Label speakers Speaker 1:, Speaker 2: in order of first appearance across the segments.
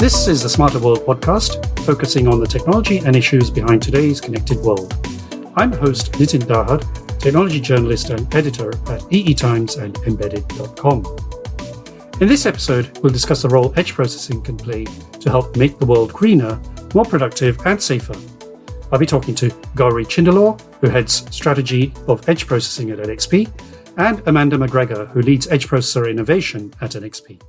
Speaker 1: This is the Smarter World podcast, focusing on the technology and issues behind today's connected world. I'm host Nitin Dahad, technology journalist and editor at EE Times and Embedded.com. In this episode, we'll discuss the role edge processing can play to help make the world greener, more productive, and safer. I'll be talking to Gowri Chindalore, who heads strategy of edge processing at NXP, and Amanda McGregor, who leads edge processor innovation at NXP.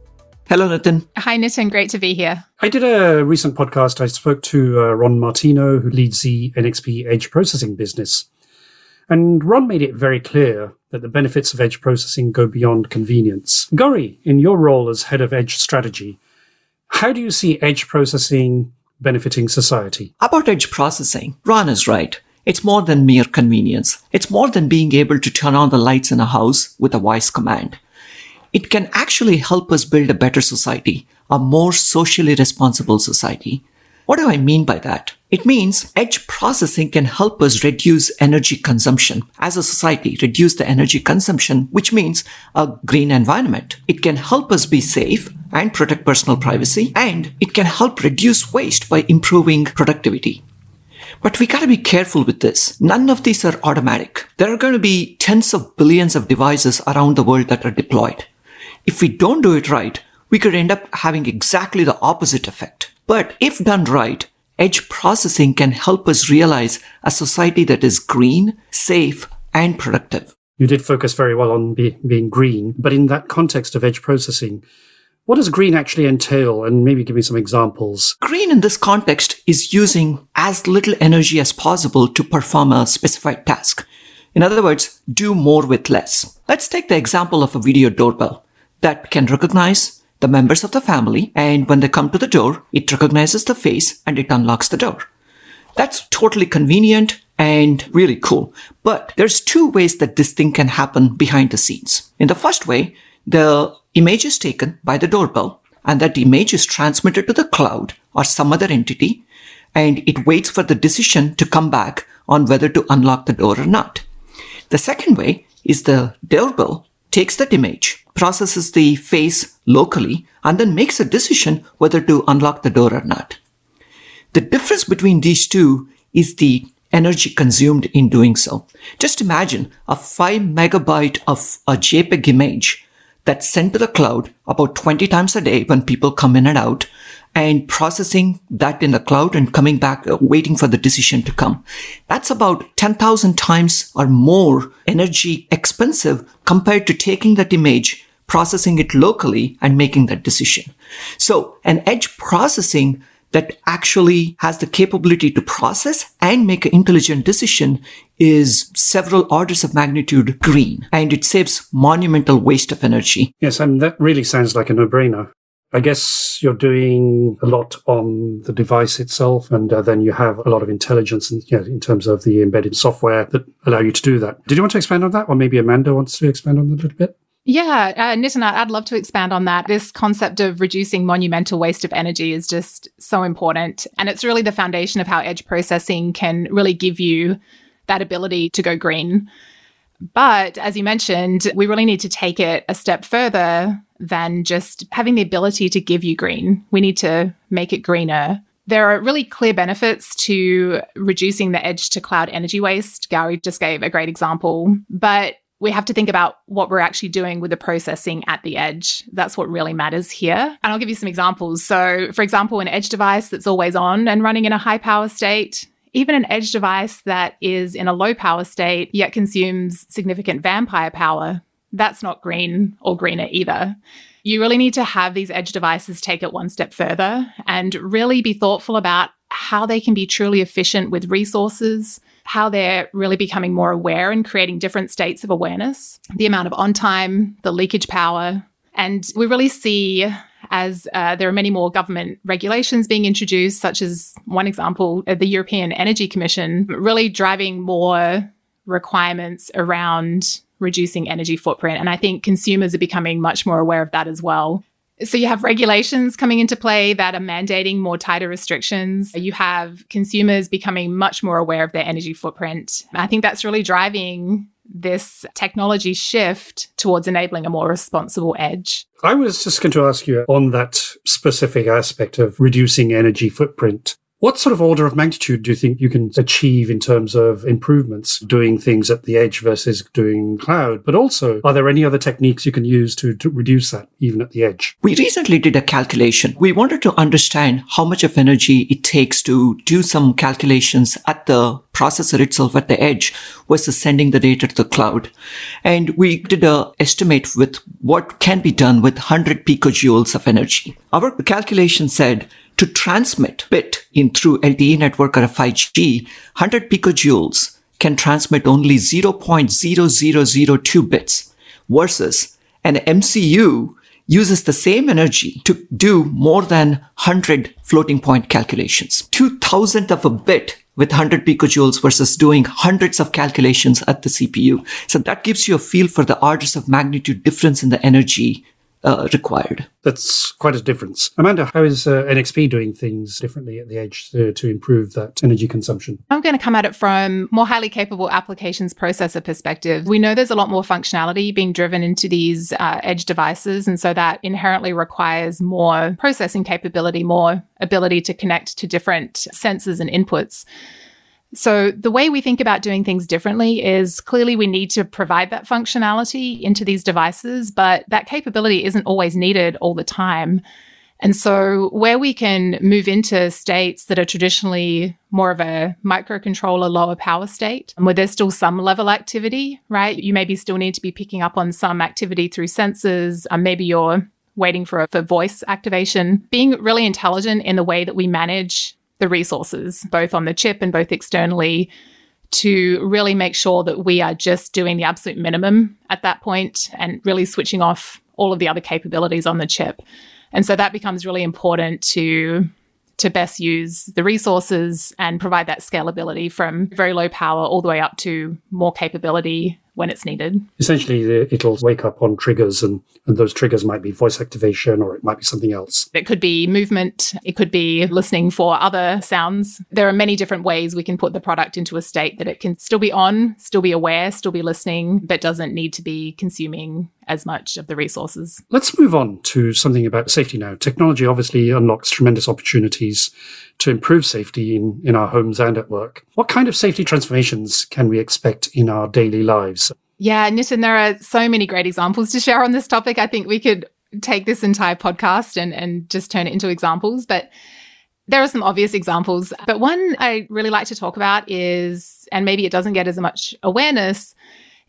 Speaker 2: Hello, Nitin.
Speaker 3: Hi, Nitin. Great to be here.
Speaker 1: I did a recent podcast. I spoke to uh, Ron Martino, who leads the NXP edge processing business. And Ron made it very clear that the benefits of edge processing go beyond convenience. Gowri, in your role as head of edge strategy, how do you see edge processing benefiting society?
Speaker 2: About edge processing, Ron is right. It's more than mere convenience. It's more than being able to turn on the lights in a house with a voice command. It can actually help us build a better society, a more socially responsible society. What do I mean by that? It means edge processing can help us reduce energy consumption as a society, reduce the energy consumption, which means a green environment. It can help us be safe and protect personal privacy, and it can help reduce waste by improving productivity. But we gotta be careful with this. None of these are automatic. There are going to be tens of billions of devices around the world that are deployed. If we don't do it right, we could end up having exactly the opposite effect. But if done right, edge processing can help us realize a society that is green, safe, and productive.
Speaker 1: You did focus very well on be, being green, but in that context of edge processing, what does green actually entail? And maybe give me some examples.
Speaker 2: Green in this context is using as little energy as possible to perform a specified task. In other words, do more with less. Let's take the example of a video doorbell that can recognize the members of the family, and when they come to the door, it recognizes the face and it unlocks the door. That's totally convenient and really cool. But there's two ways that this thing can happen behind the scenes. In the first way, the image is taken by the doorbell and that image is transmitted to the cloud or some other entity and it waits for the decision to come back on whether to unlock the door or not. The second way is the doorbell takes that image, processes the face locally, and then makes a decision whether to unlock the door or not. The difference between these two is the energy consumed in doing so. Just imagine a 5 megabyte of a JPEG image that's sent to the cloud about 20 times a day when people come in and out and processing that in the cloud and coming back, uh, waiting for the decision to come. That's about 10,000 times or more energy expensive compared to taking that image, processing it locally and making that decision. So an edge processing that actually has the capability to process and make an intelligent decision is several orders of magnitude green and it saves monumental waste of energy.
Speaker 1: Yes, and that really sounds like a no brainer. I guess you're doing a lot on the device itself, and uh, then you have a lot of intelligence in, you know, in terms of the embedded software that allow you to do that. Did you want to expand on that, or maybe Amanda wants to expand on that a little bit?
Speaker 3: Yeah, uh, I'd love to expand on that. This concept of reducing monumental waste of energy is just so important. And it's really the foundation of how edge processing can really give you that ability to go green. But as you mentioned, we really need to take it a step further than just having the ability to give you green. We need to make it greener. There are really clear benefits to reducing the edge to cloud energy waste. Gary just gave a great example, but we have to think about what we're actually doing with the processing at the edge. That's what really matters here. And I'll give you some examples. So, for example, an edge device that's always on and running in a high power state, even an edge device that is in a low power state yet consumes significant vampire power, that's not green or greener either. You really need to have these edge devices take it one step further and really be thoughtful about how they can be truly efficient with resources, how they're really becoming more aware and creating different states of awareness, the amount of on time, the leakage power. And we really see as uh, there are many more government regulations being introduced, such as one example, uh, the European Energy Commission, really driving more requirements around reducing energy footprint. And I think consumers are becoming much more aware of that as well. So you have regulations coming into play that are mandating more tighter restrictions. You have consumers becoming much more aware of their energy footprint. I think that's really driving this technology shift towards enabling a more responsible edge.
Speaker 1: I was just going to ask you on that specific aspect of reducing energy footprint. What sort of order of magnitude do you think you can achieve in terms of improvements doing things at the edge versus doing cloud? But also, are there any other techniques you can use to, to reduce that even at the edge?
Speaker 2: We recently did a calculation. We wanted to understand how much of energy it takes to do some calculations at the processor itself at the edge versus sending the data to the cloud. And we did a estimate with what can be done with 100 picojoules of energy. Our calculation said to transmit bit in through LTE network or a 5G, 100 picojoules can transmit only 0.0002 bits versus an MCU uses the same energy to do more than 100 floating point calculations. Two thousandth of a bit with 100 picojoules versus doing hundreds of calculations at the CPU. So that gives you a feel for the orders of magnitude difference in the energy uh, required.
Speaker 1: That's quite a difference. Amanda, how is uh, NXP doing things differently at the edge to, to improve that energy consumption?
Speaker 3: I'm going to come at it from more highly capable applications processor perspective. We know there's a lot more functionality being driven into these uh, edge devices, and so that inherently requires more processing capability, more ability to connect to different sensors and inputs. So, the way we think about doing things differently is clearly we need to provide that functionality into these devices, but that capability isn't always needed all the time. And so, where we can move into states that are traditionally more of a microcontroller, lower power state, where there's still some level activity, right? You maybe still need to be picking up on some activity through sensors. Um, maybe you're waiting for, for voice activation. Being really intelligent in the way that we manage the resources, both on the chip and both externally, to really make sure that we are just doing the absolute minimum at that point and really switching off all of the other capabilities on the chip. And so that becomes really important to to best use the resources and provide that scalability from very low power all the way up to more capability when it's needed.
Speaker 1: Essentially, it'll wake up on triggers, and, and those triggers might be voice activation or it might be something else.
Speaker 3: It could be movement, it could be listening for other sounds. There are many different ways we can put the product into a state that it can still be on, still be aware, still be listening, but doesn't need to be consuming as much of the resources.
Speaker 1: Let's move on to something about safety now. Technology obviously unlocks tremendous opportunities to improve safety in, in our homes and at work. What kind of safety transformations can we expect in our daily lives?
Speaker 3: Yeah, Nitin, there are so many great examples to share on this topic. I think we could take this entire podcast and, and just turn it into examples. But there are some obvious examples. But one I really like to talk about is, and maybe it doesn't get as much awareness,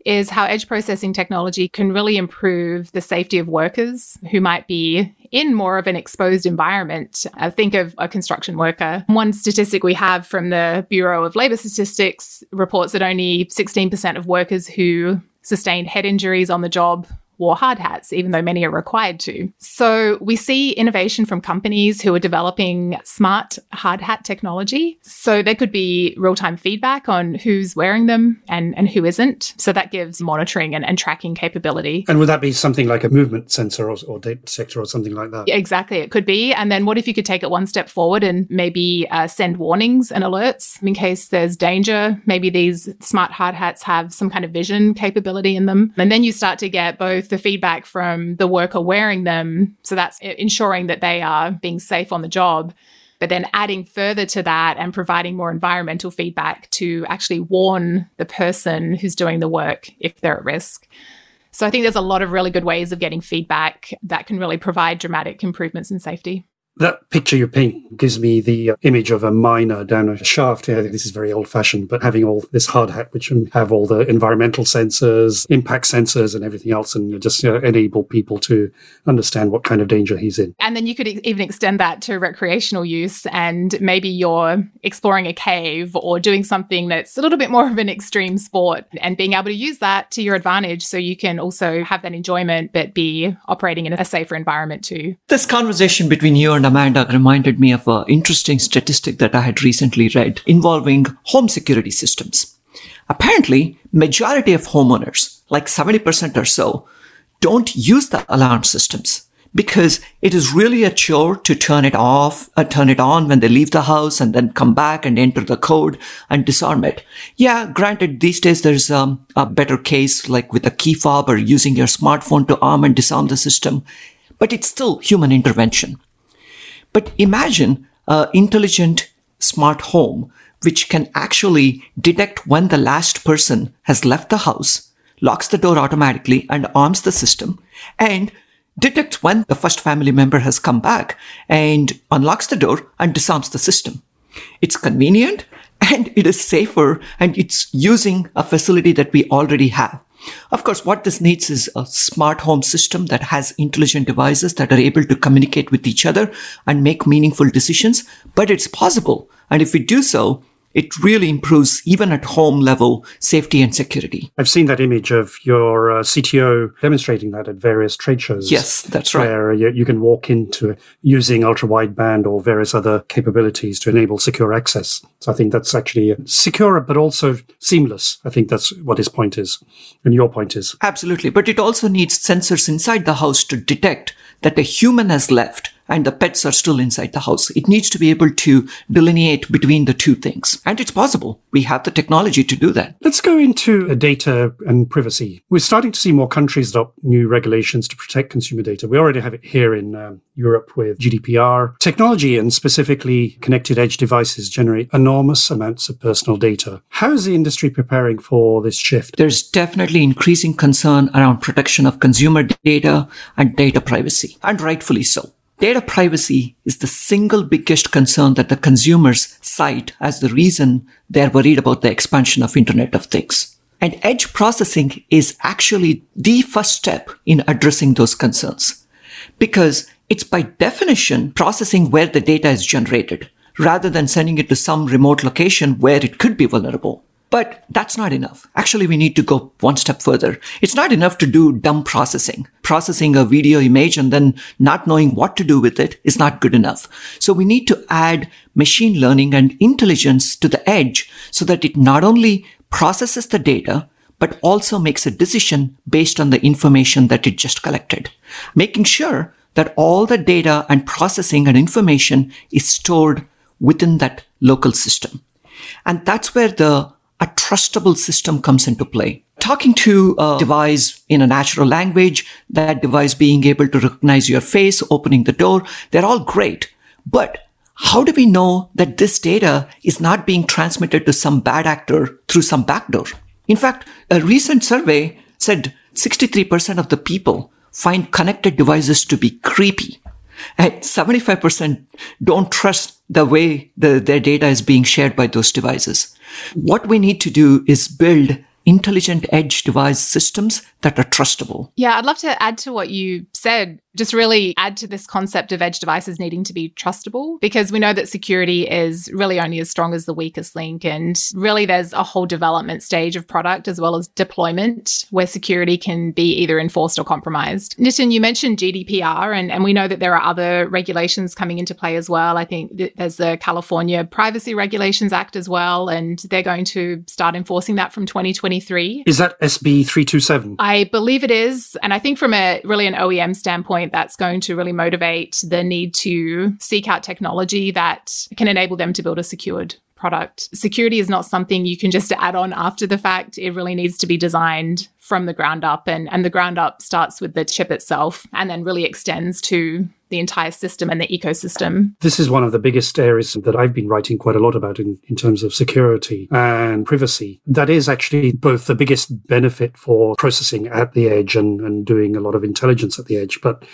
Speaker 3: is how edge processing technology can really improve the safety of workers who might be in more of an exposed environment. I think of a construction worker. One statistic we have from the Bureau of Labor Statistics reports that only 16% of workers who sustained head injuries on the job wore hard hats, even though many are required to. So we see innovation from companies who are developing smart hard hat technology. So there could be real time feedback on who's wearing them and, and who isn't. So that gives monitoring and, and tracking capability.
Speaker 1: And would that be something like a movement sensor or, or data detector or something like that?
Speaker 3: Yeah, exactly. It could be. And then what if you could take it one step forward and maybe uh, send warnings and alerts in case there's danger? Maybe these smart hard hats have some kind of vision capability in them. And then you start to get both the feedback from the worker wearing them. So that's ensuring that they are being safe on the job. But then adding further to that and providing more environmental feedback to actually warn the person who's doing the work if they're at risk. So I think there's a lot of really good ways of getting feedback that can really provide dramatic improvements in safety.
Speaker 1: That picture you paint gives me the uh, image of a miner down a shaft. I think this is very old fashioned, but having all this hard hat, which have all the environmental sensors, impact sensors, and everything else, and just you know, enable people to understand what kind of danger he's in.
Speaker 3: And then you could even extend that to recreational use, and maybe you're exploring a cave or doing something that's a little bit more of an extreme sport, and being able to use that to your advantage so you can also have that enjoyment, but be operating in a safer environment too.
Speaker 2: This conversation between you and and Amanda reminded me of an interesting statistic that I had recently read involving home security systems. Apparently, majority of homeowners, like 70% or so, don't use the alarm systems because it is really a chore to turn it off, uh, turn it on when they leave the house and then come back and enter the code and disarm it. Yeah, granted, these days there's um, a better case like with a key fob or using your smartphone to arm and disarm the system, but it's still human intervention. But imagine an intelligent smart home which can actually detect when the last person has left the house, locks the door automatically and arms the system, and detects when the first family member has come back and unlocks the door and disarms the system. It's convenient and it is safer and it's using a facility that we already have. Of course, what this needs is a smart home system that has intelligent devices that are able to communicate with each other and make meaningful decisions, but it's possible. And if we do so, it really improves even at home level safety and security.
Speaker 1: I've seen that image of your uh, CTO demonstrating that at various trade shows.
Speaker 2: Yes, that's right.
Speaker 1: Where you, you can walk into using ultra wideband or various other capabilities to enable secure access. So I think that's actually secure, but also seamless. I think that's what his point is. And your point is.
Speaker 2: Absolutely. But it also needs sensors inside the house to detect that a human has left and the pets are still inside the house. It needs to be able to delineate between the two things. And it's possible. We have the technology to do that.
Speaker 1: Let's go into data and privacy. We're starting to see more countries adopt new regulations to protect consumer data. We already have it here in um, Europe with GDPR. Technology and specifically connected edge devices generate enormous amounts of personal data. How is the industry preparing for this shift?
Speaker 2: There's definitely increasing concern around protection of consumer data and data privacy, and rightfully so. Data privacy is the single biggest concern that the consumers cite as the reason they're worried about the expansion of Internet of Things. And edge processing is actually the first step in addressing those concerns because it's by definition processing where the data is generated rather than sending it to some remote location where it could be vulnerable. But that's not enough. Actually, we need to go one step further. It's not enough to do dumb processing. Processing a video image and then not knowing what to do with it is not good enough. So we need to add machine learning and intelligence to the edge so that it not only processes the data, but also makes a decision based on the information that it just collected, making sure that all the data and processing and information is stored within that local system. And that's where the a trustable system comes into play. Talking to a device in a natural language, that device being able to recognize your face, opening the door, they're all great. But how do we know that this data is not being transmitted to some bad actor through some backdoor? In fact, a recent survey said 63% of the people find connected devices to be creepy. And 75% don't trust the way the, their data is being shared by those devices. What we need to do is build intelligent edge device systems that are trustable.
Speaker 3: Yeah, I'd love to add to what you said just really add to this concept of edge devices needing to be trustable because we know that security is really only as strong as the weakest link. And really, there's a whole development stage of product as well as deployment where security can be either enforced or compromised. Nitin, you mentioned GDPR, and, and we know that there are other regulations coming into play as well. I think there's the California Privacy Regulations Act as well, and they're going to start enforcing that from 2023.
Speaker 1: Is that SB 327?
Speaker 3: I believe it is. And I think from a really an OEM standpoint, point, that's going to really motivate the need to seek out technology that can enable them to build a secured product. Security is not something you can just add on after the fact. It really needs to be designed from the ground up. And, and the ground up starts with the chip itself and then really extends to the entire system and the ecosystem.
Speaker 1: This is one of the biggest areas that I've been writing quite a lot about in, in terms of security and privacy. That is actually both the biggest benefit for processing at the edge and, and doing a lot of intelligence at the edge, but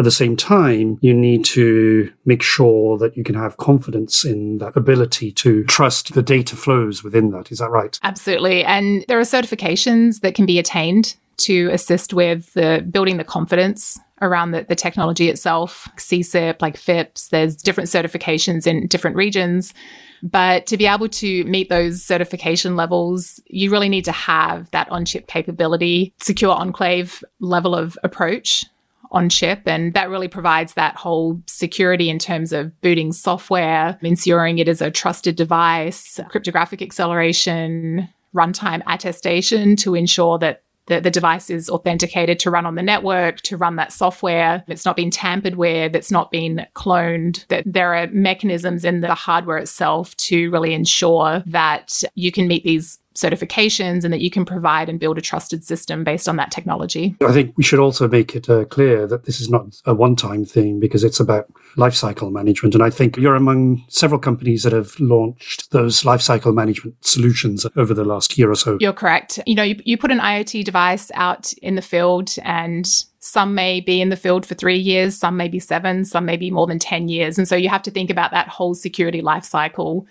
Speaker 1: at the same time, you need to make sure that you can have confidence in that ability to trust the data flows within that. Is that right?
Speaker 3: Absolutely. And there are certifications that can be attained to assist with the building the confidence around the, the technology itself. SESIP, like FIPS, there's different certifications in different regions. But to be able to meet those certification levels, you really need to have that on chip capability, secure enclave level of approach on chip. And that really provides that whole security in terms of booting software, ensuring it is a trusted device, cryptographic acceleration, runtime attestation to ensure that the, the device is authenticated to run on the network, to run that software. It's not been tampered with, it's not been cloned, that there are mechanisms in the hardware itself to really ensure that you can meet these certifications and that you can provide and build a trusted system based on that technology.
Speaker 1: I think we should also make it uh, clear that this is not a one time thing because it's about lifecycle management. And I think you're among several companies that have launched those lifecycle management solutions over the last year or so.
Speaker 3: You're correct. You know, you, you put an IoT device out in the field and some may be in the field for three years, some may be seven, some may be more than 10 years. And so you have to think about that whole security lifecycle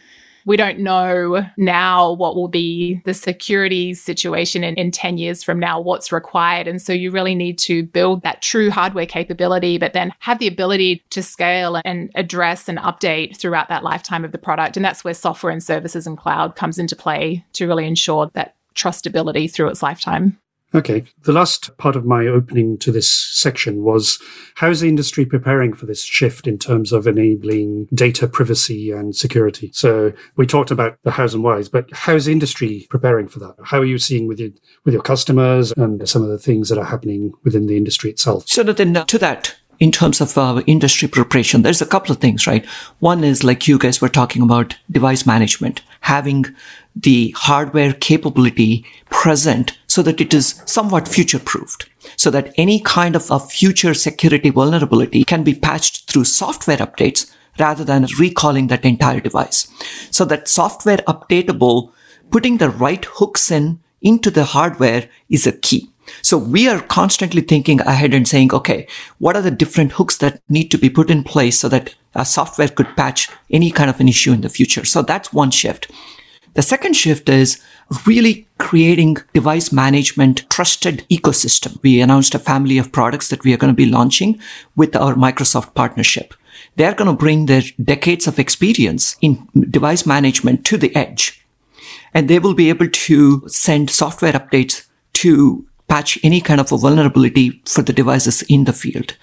Speaker 3: we don't know now what will be the security situation in, in 10 years from now, what's required. And so you really need to build that true hardware capability, but then have the ability to scale and address and update throughout that lifetime of the product. And that's where software and services and cloud comes into play to really ensure that trustability through its lifetime.
Speaker 1: Okay. The last part of my opening to this section was how is the industry preparing for this shift in terms of enabling data privacy and security? So we talked about the hows and whys, but how is industry preparing for that? How are you seeing with your, with your customers and some of the things that are happening within the industry itself?
Speaker 2: So then to that, in terms of uh, industry preparation, there's a couple of things, right? One is like you guys were talking about device management, having the hardware capability present so that it is somewhat future proofed. So that any kind of a future security vulnerability can be patched through software updates rather than recalling that entire device. So that software updatable, putting the right hooks in into the hardware is a key. So we are constantly thinking ahead and saying, okay, what are the different hooks that need to be put in place so that a software could patch any kind of an issue in the future? So that's one shift. The second shift is really creating device management trusted ecosystem. We announced a family of products that we are going to be launching with our Microsoft partnership. They're going to bring their decades of experience in device management to the edge. And they will be able to send software updates to patch any kind of a vulnerability for the devices in the field.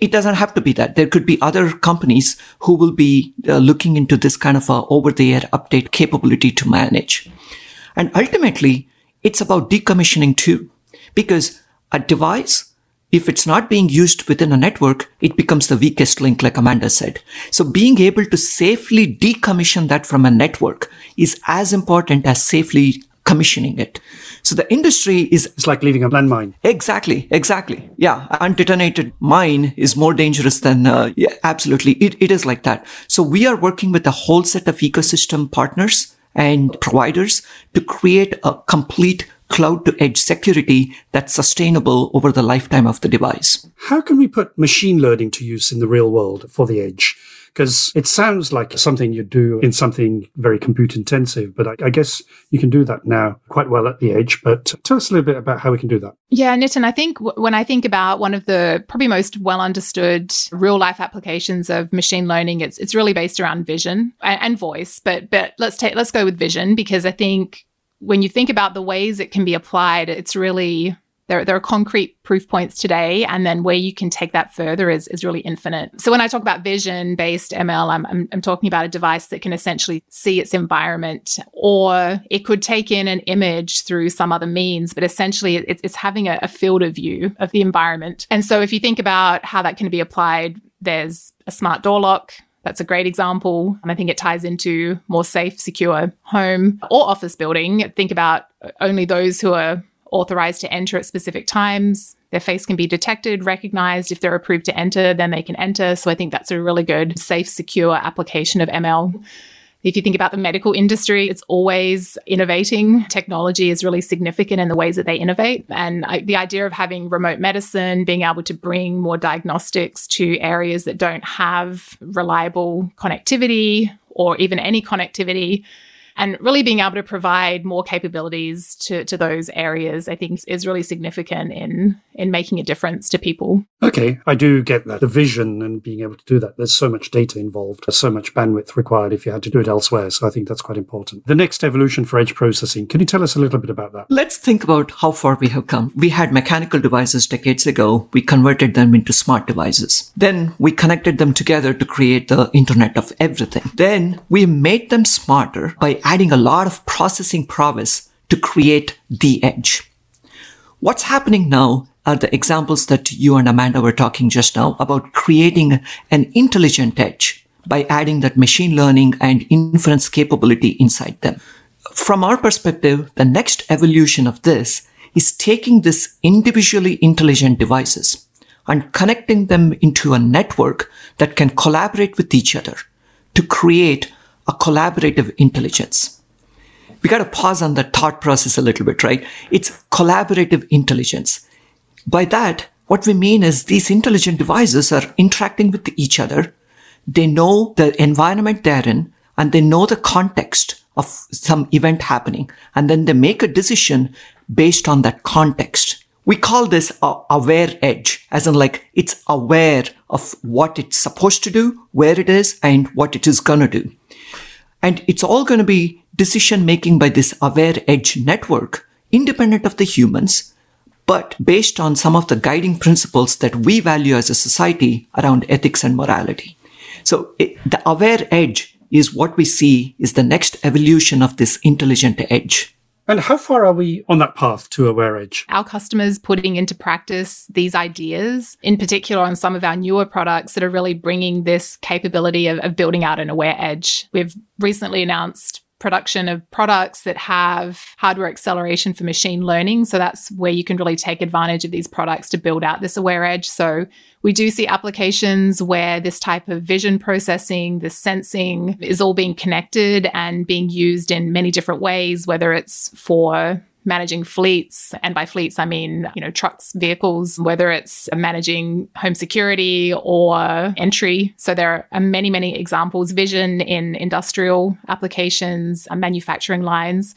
Speaker 2: It doesn't have to be that. There could be other companies who will be uh, looking into this kind of a over the air update capability to manage. And ultimately, it's about decommissioning too, because a device, if it's not being used within a network, it becomes the weakest link, like Amanda said. So being able to safely decommission that from a network is as important as safely commissioning it. So the industry is.
Speaker 1: It's like leaving a landmine.
Speaker 2: Exactly, exactly. Yeah. Undetonated mine is more dangerous than, uh, yeah, absolutely. It, it is like that. So we are working with a whole set of ecosystem partners and providers to create a complete cloud to edge security that's sustainable over the lifetime of the device.
Speaker 1: How can we put machine learning to use in the real world for the edge? Because it sounds like something you do in something very compute intensive, but I, I, guess you can do that now quite well at the edge. But tell us a little bit about how we can do that.
Speaker 3: Yeah, Nitin, I think w- when I think about one of the probably most well understood real life applications of machine learning, it's it's really based around vision and, and voice. But but let's take let's go with vision because I think when you think about the ways it can be applied, it's really there, there are concrete proof points today, and then where you can take that further is, is really infinite. So when I talk about vision based ML, I'm, I'm, I'm talking about a device that can essentially see its environment, or it could take in an image through some other means, but essentially it's, it's having a, a field of view of the environment. And so if you think about how that can be applied, there's a smart door lock, that's a great example. And I think it ties into more safe, secure home or office building. Think about only those who are authorized to enter at specific times. Their face can be detected, recognized. If they're approved to enter, then they can enter. So I think that's a really good, safe, secure application of ML. If you think about the medical industry, it's always innovating. Technology is really significant in the ways that they innovate. And I, the idea of having remote medicine, being able to bring more diagnostics to areas that don't have reliable connectivity or even any connectivity and really being able to provide more capabilities to, to those areas, I think is really significant in in making a difference to people.
Speaker 1: Okay, I do get that. The vision and being able to do that. There's so much data involved, so much bandwidth required if you had to do it elsewhere. So I think that's quite important. The next evolution for edge processing. Can you tell us a little bit about that?
Speaker 2: Let's think about how far we have come. We had mechanical devices decades ago. We converted them into smart devices. Then we connected them together to create the Internet of Everything. Then we made them smarter by adding a lot of processing prowess to create the edge. What's happening now are the examples that you and Amanda were talking just now about creating an intelligent edge by adding that machine learning and inference capability inside them. From our perspective, the next evolution of this is taking these individually intelligent devices and connecting them into a network that can collaborate with each other to create a collaborative intelligence. We got to pause on the thought process a little bit, right? It's collaborative intelligence. By that, what we mean is these intelligent devices are interacting with each other. They know the environment they're in and they know the context of some event happening. And then they make a decision based on that context. We call this a aware edge, as in like it's aware of what it's supposed to do, where it is, and what it is gonna do. And it's all gonna be decision making by this aware edge network, independent of the humans, but based on some of the guiding principles that we value as a society around ethics and morality. So it, the aware edge is what we see is the next evolution of this intelligent edge.
Speaker 1: And how far are we on that path to Aware Edge?
Speaker 3: Our customers putting into practice these ideas, in particular on some of our newer products that are really bringing this capability of, of building out an Aware Edge. We've recently announced production of products that have hardware acceleration for machine learning. So that's where you can really take advantage of these products to build out this aware edge. So we do see applications where this type of vision processing, the sensing is all being connected and being used in many different ways, whether it's for managing fleets and by fleets i mean you know trucks vehicles whether it's managing home security or entry. So there are many many examples vision in industrial applications manufacturing lines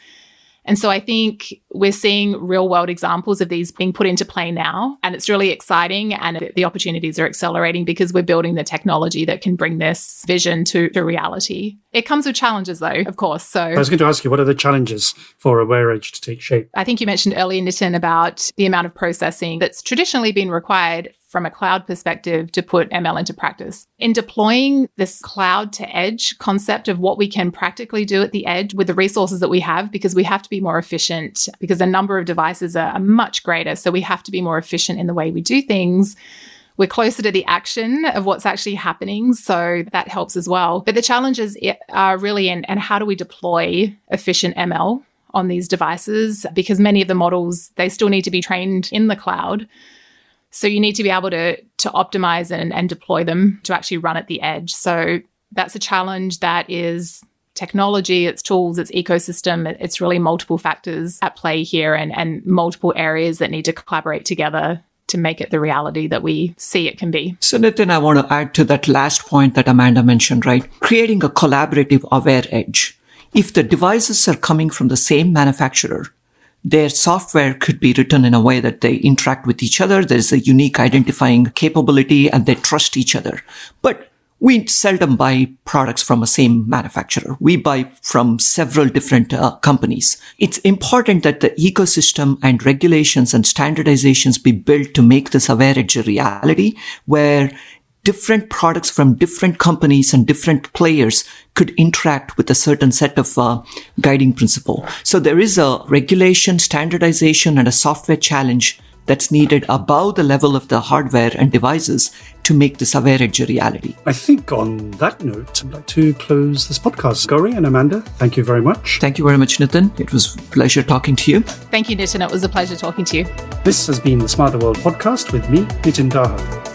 Speaker 3: and so I think we're seeing real world examples of these being put into play now. And it's really exciting. And the opportunities are accelerating because we're building the technology that can bring this vision to, to reality. It comes with challenges, though, of course. So I
Speaker 1: was going to ask you, what are the challenges for Aware Edge to take shape?
Speaker 3: I think you mentioned earlier, Nitin, about the amount of processing that's traditionally been required from a cloud perspective to put ML into practice. In deploying this cloud to edge concept of what we can practically do at the edge with the resources that we have, because we have to be more efficient, because the number of devices are, much greater. So we have to be more efficient in the way we do things we're closer to the action of what's actually happening. So that helps as well. But the challenges are really in and how do we deploy efficient ML on these devices? Because many of the models, they still need to be trained in the cloud. So you need to be able to to optimize and, and deploy them to actually run at the edge. So that's a challenge that is technology, its tools, its ecosystem. It's really multiple factors at play here and, and multiple areas that need to collaborate together to make it the reality that we see it can be.
Speaker 2: So, Nitin, I want to add to that last point that Amanda mentioned, right? Creating a collaborative aware edge. If the devices are coming from the same manufacturer, their software could be written in a way that they interact with each other. There's a unique identifying capability and they trust each other. But we seldom buy products from a same manufacturer. We buy from several different uh, companies. It's important that the ecosystem and regulations and standardizations be built to make this a reality where different products from different companies and different players could interact with a certain set of uh, guiding principle. So there is a regulation, standardization, and a software challenge that's needed above the level of the hardware and devices to make this aware edge a reality.
Speaker 1: I think on that note, I'd like to close this podcast. Gowri and Amanda, thank you very much.
Speaker 2: Thank you very much, Nitin. It was a pleasure talking to you.
Speaker 3: Thank you, Nitin. It was a pleasure talking to you.
Speaker 1: This has been the Smarter World podcast with me, Nitin Dahad.